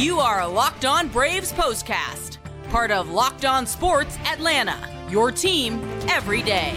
You are a Locked On Braves postcast, part of Locked On Sports Atlanta, your team every day.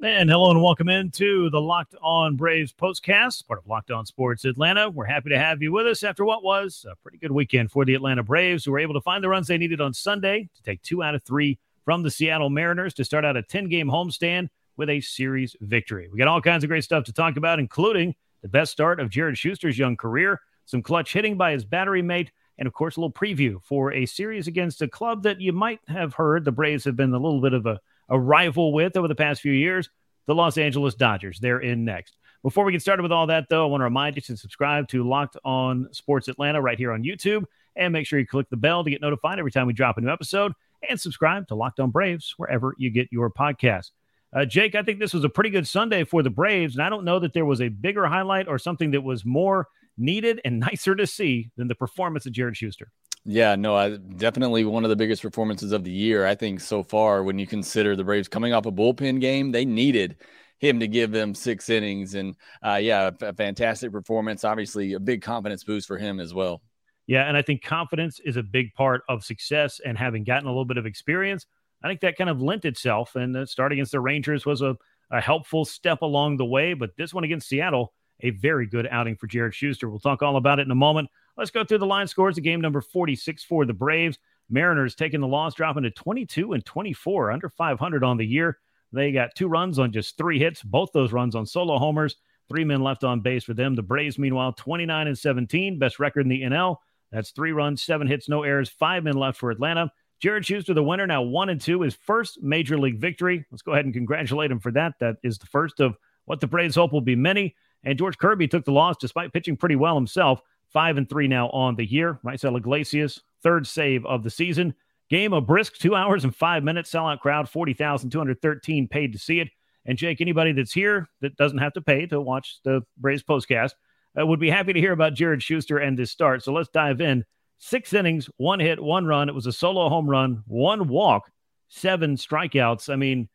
And hello and welcome into the Locked On Braves postcast, part of Locked On Sports Atlanta. We're happy to have you with us after what was a pretty good weekend for the Atlanta Braves, who were able to find the runs they needed on Sunday to take two out of three from the Seattle Mariners to start out a 10 game homestand with a series victory. We got all kinds of great stuff to talk about, including the best start of Jared Shuster's young career, some clutch hitting by his battery mate, and of course, a little preview for a series against a club that you might have heard the Braves have been a little bit of a a rival with over the past few years, the Los Angeles Dodgers. They're in next. Before we get started with all that, though, I want to remind you to subscribe to Locked On Sports Atlanta right here on YouTube and make sure you click the bell to get notified every time we drop a new episode and subscribe to Locked On Braves wherever you get your podcast. Uh, Jake, I think this was a pretty good Sunday for the Braves, and I don't know that there was a bigger highlight or something that was more needed and nicer to see than the performance of Jared Shuster. Yeah, no, I, definitely one of the biggest performances of the year. I think so far, when you consider the Braves coming off a bullpen game, they needed him to give them six innings. And uh, yeah, a, a fantastic performance. Obviously, a big confidence boost for him as well. Yeah, and I think confidence is a big part of success. And having gotten a little bit of experience, I think that kind of lent itself. And the start against the Rangers was a, a helpful step along the way. But this one against Seattle, a very good outing for Jared Shuster. We'll talk all about it in a moment. Let's go through the line scores of game number 46 for the Braves. Mariners taking the loss, dropping to 22 and 24, under 500 on the year. They got two runs on just three hits, both those runs on solo homers. Three men left on base for them. The Braves, meanwhile, 29 and 17, best record in the NL. That's three runs, seven hits, no errors, five men left for Atlanta. Jared Shuster, the winner, now one and two, his first major league victory. Let's go ahead and congratulate him for that. That is the first of what the Braves hope will be many. And George Kirby took the loss despite pitching pretty well himself. Five and three now on the year. Raisel Iglesias, third save of the season. Game a brisk two hours and five minutes. Sellout crowd, 40,213 paid to see it. And Jake, anybody that's here that doesn't have to pay to watch the Braves postcast uh, would be happy to hear about Jared Shuster and this start. So let's dive in. Six innings, one hit, one run. It was a solo home run, one walk, seven strikeouts. I mean,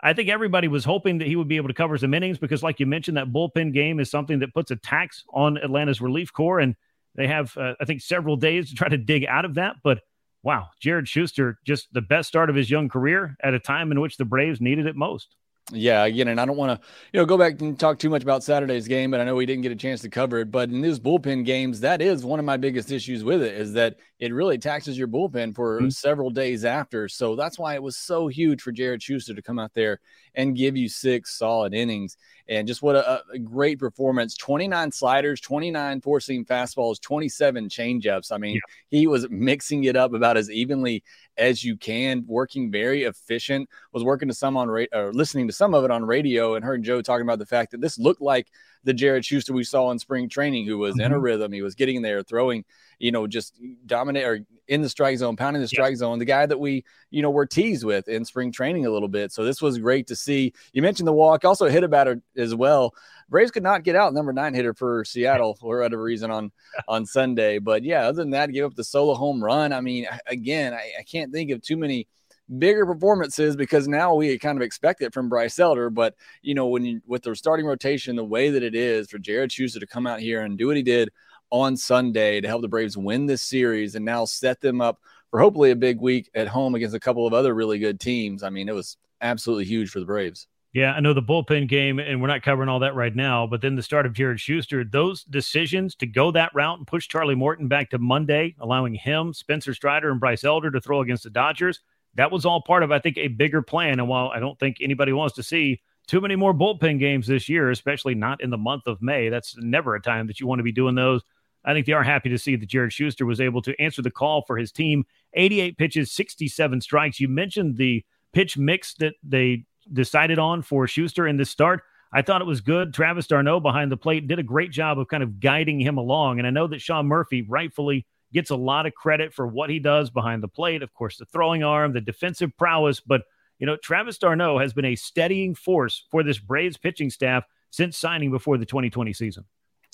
I think everybody was hoping that he would be able to cover some innings because, like you mentioned, that bullpen game is something that puts a tax on Atlanta's relief corps. and they have, uh, I think, several days to try to dig out of that. But wow, Jared Shuster, just the best start of his young career at a time in which the Braves needed it most. Yeah, again, and I don't want to, you know, go back and talk too much about Saturday's game, but I know we didn't get a chance to cover it. But in these bullpen games, that is one of my biggest issues with it is that it really taxes your bullpen for mm-hmm. several days after. So that's why it was so huge for Jared Shuster to come out there and give you six solid innings. And just what a, a great performance 29 sliders, 29 four seam fastballs, 27 changeups. I mean, yeah. he was mixing it up about as evenly as you can, working very efficient. Was working to some on ra- or listening to some of it on radio and heard Joe talking about the fact that this looked like the Jared Shuster we saw in spring training, who was mm-hmm. in a mm-hmm. rhythm. He was getting there, throwing, you know, just dominate or in the strike zone, pounding the strike zone. The guy that we, you know, were teased with in spring training a little bit. So this was great to see. You mentioned the walk, also hit a batter as well. Braves could not get out number nine hitter for Seattle for whatever reason on on Sunday. But yeah, other than that, give up the solo home run. I mean, again, I, I can't think of too many bigger performances because now we kind of expect it from Bryce Elder. But you know, when you with the starting rotation, the way that it is for Jared Shuster to come out here and do what he did on Sunday to help the Braves win this series and now set them up for hopefully a big week at home against a couple of other really good teams. I mean, it was absolutely huge for the Braves. Yeah, I know the bullpen game, and we're not covering all that right now, but then the start of Jared Shuster, those decisions to go that route and push Charlie Morton back to Monday, allowing him, Spencer Strider, and Bryce Elder to throw against the Dodgers, that was all part of, I think, a bigger plan. And while I don't think anybody wants to see too many more bullpen games this year, especially not in the month of May, that's never a time that you want to be doing those. I think they are happy to see that Jared Shuster was able to answer the call for his team. 88 pitches, 67 strikes. You mentioned the pitch mix that they decided on for Shuster in this start. I thought it was good. Travis d'Arnaud behind the plate did a great job of kind of guiding him along. And I know that Sean Murphy rightfully gets a lot of credit for what he does behind the plate. Of course, the throwing arm, the defensive prowess. But, you know, Travis d'Arnaud has been a steadying force for this Braves pitching staff since signing before the 2020 season.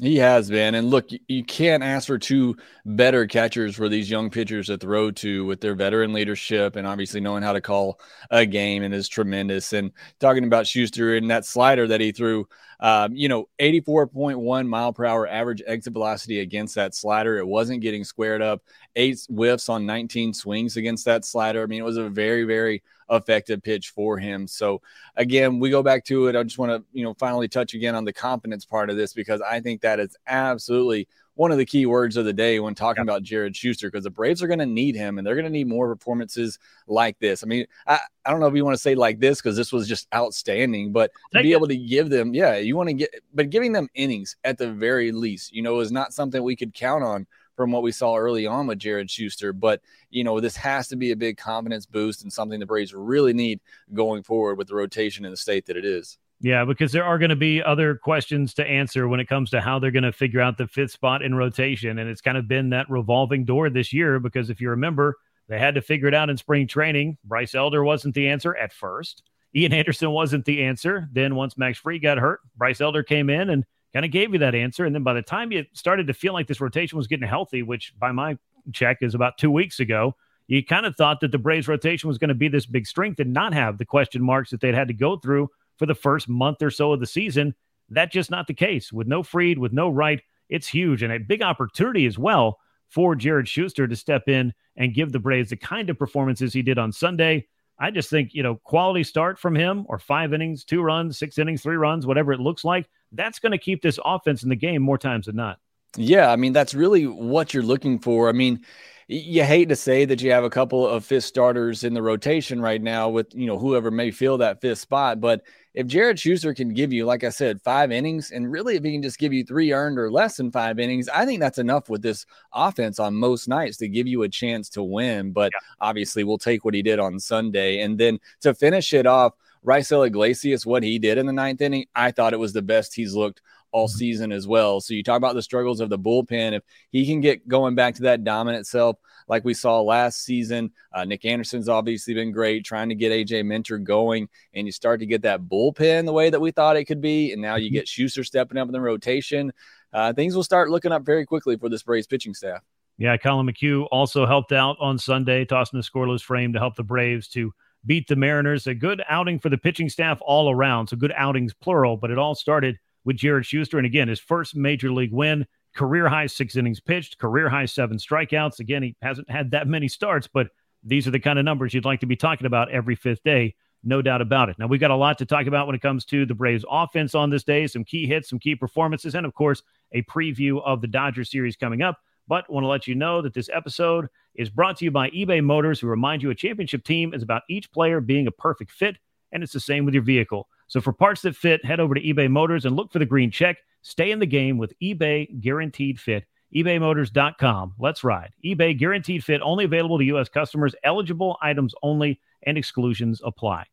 He has been. And look, you can't ask for two better catchers for these young pitchers to throw to with their veteran leadership and obviously knowing how to call a game and is tremendous. And talking about Shuster and that slider that he threw, um, you know, 84.1 mile per hour average exit velocity against that slider. It wasn't getting squared up. Eight whiffs on 19 swings against that slider. I mean, it was a very, very effective pitch for him. So again, we go back to it. I just want to, you know, finally touch again on the confidence part of this because I think that is absolutely one of the key words of the day when talking about Jared Shuster because the Braves are going to need him and they're going to need more performances like this. I mean, I, I don't know if you want to say like this because this was just outstanding, but to be able to give them, yeah, you want to get, but giving them innings at the very least, you know, is not something we could count on from what we saw early on with Jared Shuster. But, you know, this has to be a big confidence boost and something the Braves really need going forward with the rotation in the state that it is. Yeah, because there are going to be other questions to answer when it comes to how they're going to figure out the fifth spot in rotation. And it's kind of been that revolving door this year because if you remember, they had to figure it out in spring training. Bryce Elder wasn't the answer at first. Ian Anderson wasn't the answer. Then once Max Fried got hurt, Bryce Elder came in and kind of gave you that answer. And then by the time you started to feel like this rotation was getting healthy, which by my check is about two weeks ago, you kind of thought that the Braves rotation was going to be this big strength and not have the question marks that they'd had to go through for the first month or so of the season. That's just not the case. With no Fried, with no Wright, it's huge and a big opportunity as well for Jared Shuster to step in and give the Braves the kind of performances he did on Sunday. I just think, you know, quality start from him or five innings, two runs, six innings, three runs, whatever it looks like that's going to keep this offense in the game more times than not. Yeah, I mean that's really what you're looking for. I mean, you hate to say that you have a couple of fifth starters in the rotation right now with you know whoever may fill that fifth spot, but if Jared Shuster can give you, like I said, five innings, and really if he can just give you three earned or less than five innings, I think that's enough with this offense on most nights to give you a chance to win. But yeah. obviously, we'll take what he did on Sunday, and then to finish it off Raisel Iglesias, what he did in the ninth inning, I thought it was the best he's looked all mm-hmm. season as well. So you talk about the struggles of the bullpen. If he can get going back to that dominant self like we saw last season, uh, Nick Anderson's obviously been great trying to get AJ Minter going, and you start to get that bullpen the way that we thought it could be, and now you mm-hmm. get Shuster stepping up in the rotation. Uh, things will start looking up very quickly for this Braves pitching staff. Yeah, Collin McHugh also helped out on Sunday, tossing a scoreless frame to help the Braves to beat the Mariners. A good outing for the pitching staff all around. So good outings, plural, but it all started with Jared Shuster. And again, his first major league win, career high six innings pitched, career high seven strikeouts. Again, he hasn't had that many starts, but these are the kind of numbers you'd like to be talking about every fifth day. No doubt about it. Now, we've got a lot to talk about when it comes to the Braves offense on this day, some key hits, some key performances, and of course, a preview of the Dodgers series coming up. But want to let you know that this episode is brought to you by eBay Motors, who remind you a championship team is about each player being a perfect fit, and it's the same with your vehicle. So for parts that fit, head over to eBay Motors and look for the green check. Stay in the game with eBay Guaranteed Fit. ebaymotors.com. Let's ride. eBay Guaranteed Fit only available to U.S. customers. Eligible items only, and exclusions apply.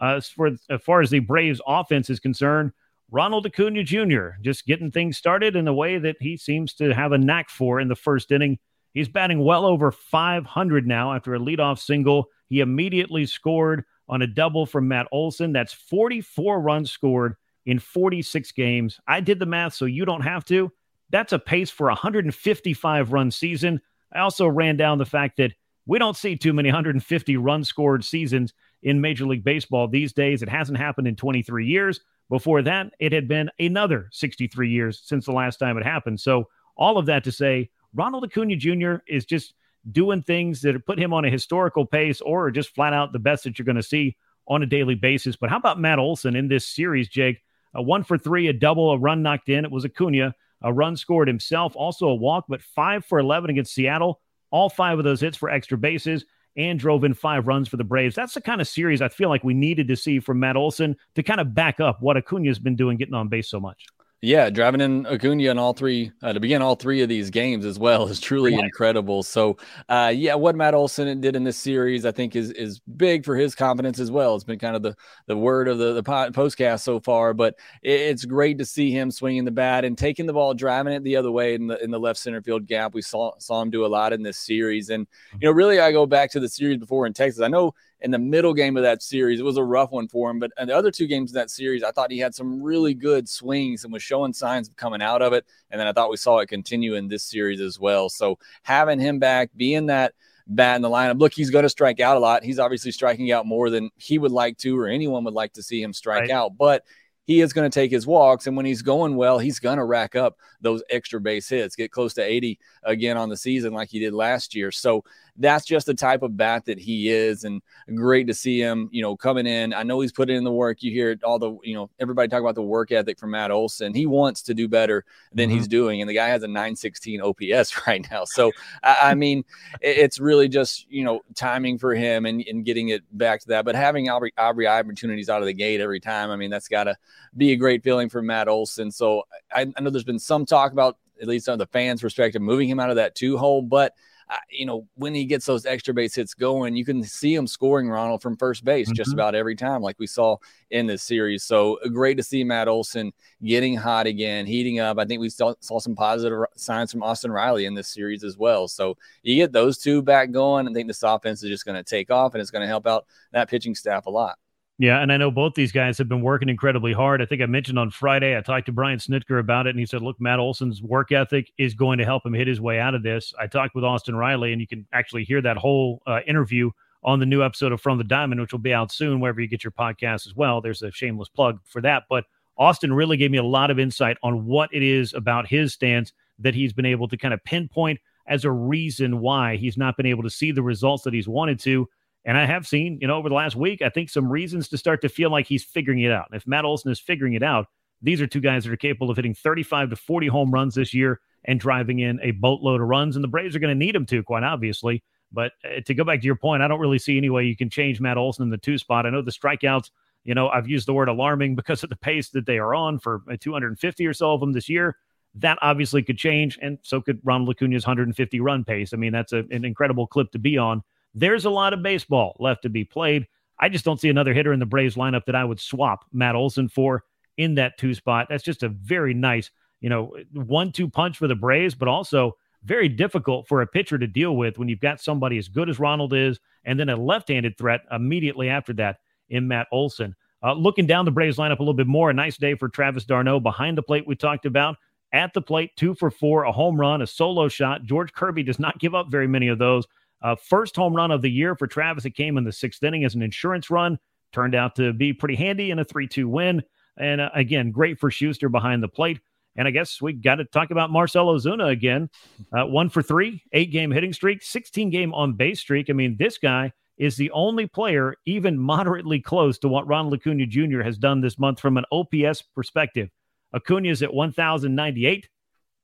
Uh, as, for, as far as the Braves offense is concerned, Ronald Acuna Jr. just getting things started in the way that he seems to have a knack for in the first inning. He's batting well over 500 now after a leadoff single. He immediately scored on a double from Matt Olson. That's 44 runs scored in 46 games. I did the math, so you don't have to. That's a pace for a 155 run season. I also ran down the fact that we don't see too many 150 run scored seasons in Major League Baseball these days. It hasn't happened in 23 years. Before that, it had been another 63 years since the last time it happened. So, all of that to say, Ronald Acuna Jr. is just doing things that put him on a historical pace or just flat out the best that you're going to see on a daily basis. But how about Matt Olson in this series, Jake? A one for three, a double, a run knocked in. It was Acuna. A run scored himself, also a walk, but five for 11 against Seattle. All five of those hits for extra bases and drove in five runs for the Braves. That's the kind of series I feel like we needed to see from Matt Olson to kind of back up what Acuna's been doing getting on base so much. Yeah, driving in Acuna in all three uh, to begin all three of these games as well is truly incredible. So, uh, yeah, what Matt Olson did in this series, I think, is is big for his confidence as well. It's been kind of the the word of the the postcast so far, but it's great to see him swinging the bat and taking the ball, driving it the other way in the in the left center field gap. We saw saw him do a lot in this series, and you know, really, I go back to the series before in Texas. I know in the middle game of that series. It was a rough one for him, but in the other two games in that series, I thought he had some really good swings and was showing signs of coming out of it. And then I thought we saw it continue in this series as well. So having him back, being that bat in the lineup. Look, he's going to strike out a lot. He's obviously striking out more than he would like to, or anyone would like to see him strike right. out. But he is going to take his walks. And when he's going well, he's going to rack up those extra base hits, get close to 80 again on the season like he did last year. So that's just the type of bat that he is. And great to see him, you know, coming in. I know he's putting in the work. You hear all the, you know, everybody talk about the work ethic from Matt Olson. He wants to do better than mm-hmm. he's doing. And the guy has a 916 OPS right now. So, I, I, mean, it's really just, you know, timing for him and, and getting it back to that. But having RBI, RBI opportunities out of the gate every time, I mean, that's got to be a great feeling for Matt Olson. So I, I know there's been some talk about, at least on the fans' perspective, moving him out of that two hole. But uh, you know, when he gets those extra base hits going, you can see him scoring Ronald from first base mm-hmm. just about every time, like we saw in this series. So uh, great to see Matt Olson getting hot again, heating up. I think we saw, saw some positive signs from Austin Riley in this series as well. So you get those two back going, I think this offense is just going to take off and it's going to help out that pitching staff a lot. Yeah, and I know both these guys have been working incredibly hard. I think I mentioned on Friday, I talked to Brian Snitker about it, and he said, look, Matt Olson's work ethic is going to help him hit his way out of this. I talked with Austin Riley, and you can actually hear that whole uh, interview on the new episode of From the Diamond, which will be out soon, wherever you get your podcast as well. There's a shameless plug for that. But Austin really gave me a lot of insight on what it is about his stance that he's been able to kind of pinpoint as a reason why he's not been able to see the results that he's wanted to. And I have seen, you know, over the last week, I think some reasons to start to feel like he's figuring it out. And if Matt Olson is figuring it out, these are two guys that are capable of hitting 35 to 40 home runs this year and driving in a boatload of runs. And the Braves are going to need them to, quite obviously. But uh, to go back to your point, I don't really see any way you can change Matt Olson in the two spot. I know the strikeouts, you know, I've used the word alarming because of the pace that they are on for uh, 250 or so of them this year. That obviously could change, and so could Ronald Acuna's 150 run pace. I mean, that's a, an incredible clip to be on. There's a lot of baseball left to be played. I just don't see another hitter in the Braves lineup that I would swap Matt Olson for in that two spot. That's just a very nice, you know, one two punch for the Braves, but also very difficult for a pitcher to deal with when you've got somebody as good as Ronald is, and then a left handed threat immediately after that in Matt Olson. Uh, looking down the Braves lineup a little bit more, a nice day for Travis d'Arnaud behind the plate. We talked about at the plate, two for four, a home run, a solo shot. George Kirby does not give up very many of those. Uh, first home run of the year for Travis. It came in the sixth inning as an insurance run. Turned out to be pretty handy in a 3 2 win. And uh, again, great for Shuster behind the plate. And I guess we got to talk about Marcell Ozuna again. Uh, one for three, eight game hitting streak, 16 game on base streak. I mean, this guy is the only player even moderately close to what Ronald Acuna Jr. has done this month from an OPS perspective. Acuna's at 1,098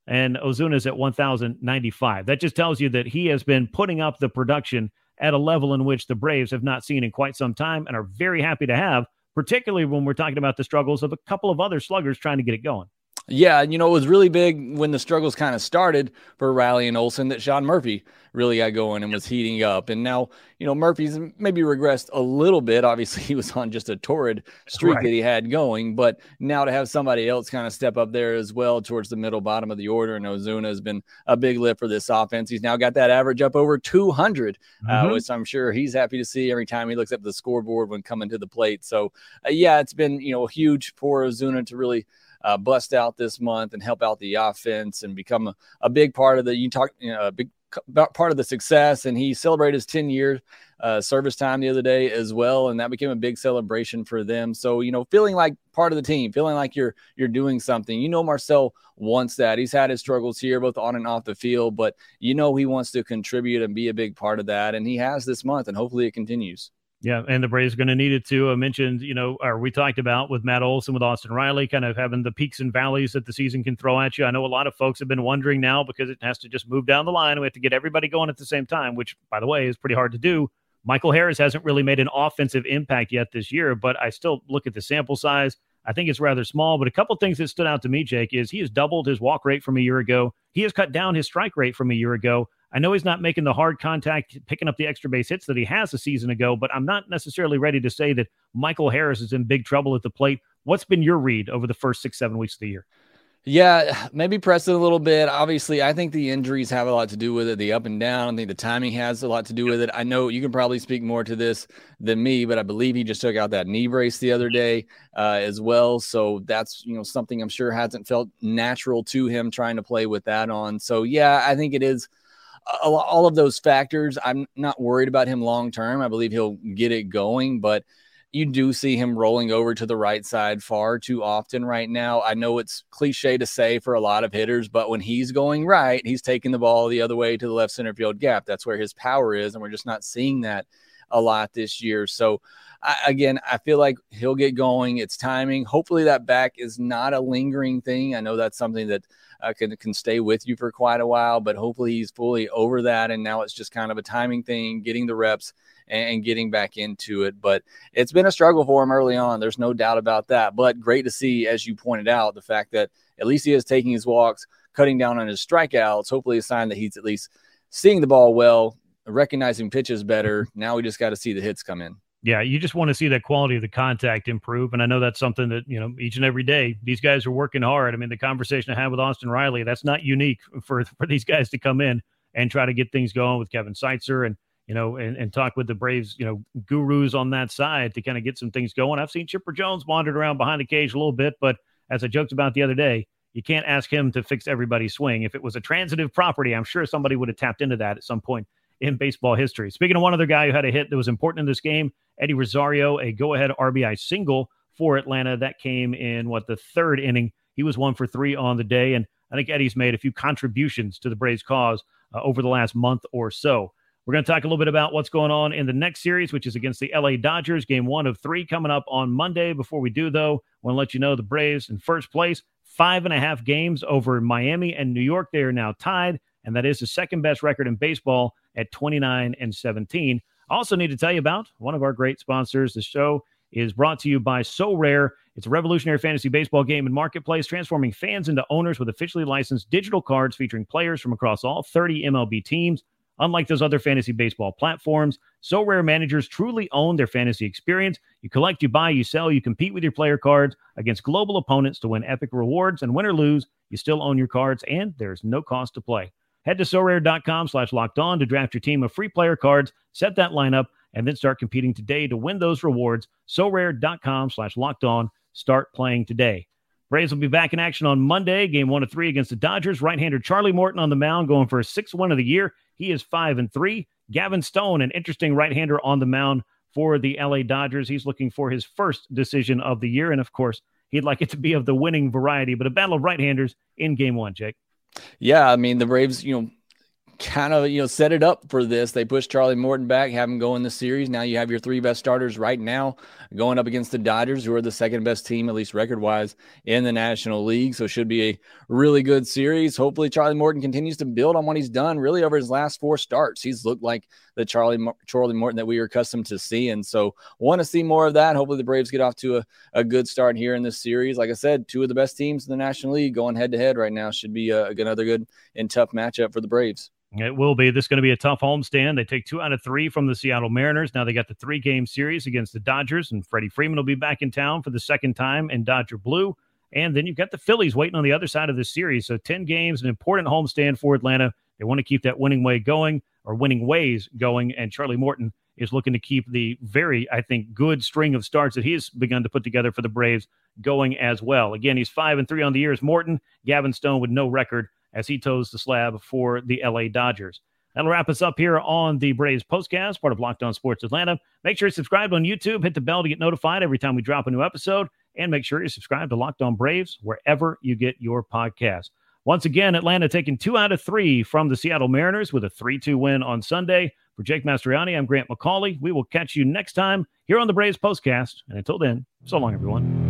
and Ozuna's at 1,095. That just tells you that he has been putting up the production at a level in which the Braves have not seen in quite some time and are very happy to have, particularly when we're talking about the struggles of a couple of other sluggers trying to get it going. Yeah, you know, it was really big when the struggles kind of started for Riley and Olson that Sean Murphy really got going and was heating up. And now, you know, Murphy's maybe regressed a little bit. Obviously, he was on just a torrid streak right. that he had going, but now to have somebody else kind of step up there as well towards the middle bottom of the order, and Ozuna has been a big lift for this offense. He's now got that average up over 200, uh, mm-hmm. uh, which I'm sure he's happy to see every time he looks up the scoreboard when coming to the plate. So, uh, yeah, it's been, you know, huge for Ozuna to really – uh, bust out this month and help out the offense and become a, a big part of the you talk you know a big part of the success. And he celebrated his 10 year uh, service time the other day as well, and that became a big celebration for them. So you know, feeling like part of the team, feeling like you're you're doing something. You know, Marcell wants that. He's had his struggles here, both on and off the field, but you know he wants to contribute and be a big part of that, and he has this month, and hopefully it continues. Yeah, and the Braves are going to need it too. I mentioned, you know, or we talked about with Matt Olson, with Austin Riley, kind of having the peaks and valleys that the season can throw at you. I know a lot of folks have been wondering now because it has to just move down the line. We have to get everybody going at the same time, which, by the way, is pretty hard to do. Michael Harris hasn't really made an offensive impact yet this year, but I still look at the sample size. I think it's rather small, but a couple things that stood out to me, Jake, is he has doubled his walk rate from a year ago. He has cut down his strike rate from a year ago. I know he's not making the hard contact, picking up the extra base hits that he has a season ago, but I'm not necessarily ready to say that Michael Harris is in big trouble at the plate. What's been your read over the first six, seven weeks of the year? Yeah, maybe press it a little bit. Obviously, I think the injuries have a lot to do with it. The up and down. I think the timing has a lot to do with it. I know you can probably speak more to this than me, but I believe he just took out that knee brace the other day uh, as well. So that's you know something I'm sure hasn't felt natural to him trying to play with that on. So yeah, I think it is all of those factors. I'm not worried about him long term. I believe he'll get it going, but you do see him rolling over to the right side far too often right now. I know it's cliche to say for a lot of hitters, but when he's going right, he's taking the ball the other way to the left center field gap. That's where his power is. And we're just not seeing that a lot this year. So, I, again, I feel like he'll get going. It's timing. Hopefully, that back is not a lingering thing. I know that's something that uh, can can stay with you for quite a while, but hopefully he's fully over that, and now it's just kind of a timing thing, getting the reps and getting back into it. But it's been a struggle for him early on. There's no doubt about that. But great to see, as you pointed out, the fact that at least he is taking his walks, cutting down on his strikeouts. Hopefully, a sign that he's at least seeing the ball well, recognizing pitches better. Now we just got to see the hits come in. Yeah, you just want to see that quality of the contact improve. And I know that's something that, you know, each and every day these guys are working hard. I mean, the conversation I had with Austin Riley, that's not unique for, for these guys to come in and try to get things going with Kevin Seitzer and you know, and, and talk with the Braves, you know, gurus on that side to kind of get some things going. I've seen Chipper Jones wandered around behind the cage a little bit, but as I joked about the other day, you can't ask him to fix everybody's swing. If it was a transitive property, I'm sure somebody would have tapped into that at some point in baseball history. Speaking of one other guy who had a hit that was important in this game, Eddie Rosario, a go ahead RBI single for Atlanta. That came in what the third inning. He was one for three on the day. And I think Eddie's made a few contributions to the Braves cause uh, over the last month or so. We're going to talk a little bit about what's going on in the next series, which is against the LA Dodgers. Game one of three coming up on Monday. Before we do, though, I want to let you know the Braves in first place, five and a half games over Miami and New York. They are now tied, and that is the second best record in baseball at 29 and 17. Also need to tell you about one of our great sponsors. The show is brought to you by Sorare. It's a revolutionary fantasy baseball game and marketplace, transforming fans into owners with officially licensed digital cards featuring players from across all 30 MLB teams. Unlike those other fantasy baseball platforms, Sorare managers truly own their fantasy experience. You collect, you buy, you sell, you compete with your player cards against global opponents to win epic rewards, and win or lose, you still own your cards, and there's no cost to play. Head to sorare.com slash locked on to draft your team of free player cards, set that lineup, and then start competing today to win those rewards. Sorare.com slash locked on. Start playing today. Braves will be back in action on Monday, game one of three against the Dodgers. Right hander Charlie Morton on the mound, going for a 6 1 of the year. He is five and three. Gavin Stone, an interesting right-hander on the mound for the LA Dodgers. He's looking for his first decision of the year, and of course, he'd like it to be of the winning variety. But a battle of right-handers in Game One, Jake. Yeah, I mean the Braves, you know, kind of you know set it up for this. They pushed Charlie Morton back, have him go in the series. Now you have your three best starters right now going up against the Dodgers, who are the second best team, at least record wise, in the National League. So should be a really good series. Hopefully Charlie Morton continues to build on what he's done really over his last four starts. He's looked like the Charlie Charlie Morton that we are accustomed to seeing. So want to see more of that. Hopefully the Braves get off to a, a good start here in this series. Like I said, two of the best teams in the National League going head to head right now should be a, another good and tough matchup for the Braves. It will be. This is going to be a tough homestand. They take two out of three from the Seattle Mariners. Now they got the three game series against the Dodgers, and Freddie Freeman will be back in town for the second time in Dodger Blue. And then you've got the Phillies waiting on the other side of the series. So 10 games, an important homestand for Atlanta. They want to keep that winning way going or winning ways going. And Charlie Morton is looking to keep the very, I think, good string of starts that he's begun to put together for the Braves going as well. Again, he's five and three on the year as Morton. Gavin Stone with no record as he toes the slab for the LA Dodgers. That'll wrap us up here on the Braves Postcast, part of Locked On Sports Atlanta. Make sure you're subscribed on YouTube. Hit the bell to get notified every time we drop a new episode. And make sure you're subscribed to Locked On Braves wherever you get your podcast. Once again, Atlanta taking two out of three from the Seattle Mariners with a 3 2 win on Sunday. For Jake Mastroianni, I'm Grant McAuley. We will catch you next time here on the Braves Postcast. And until then, so long, everyone.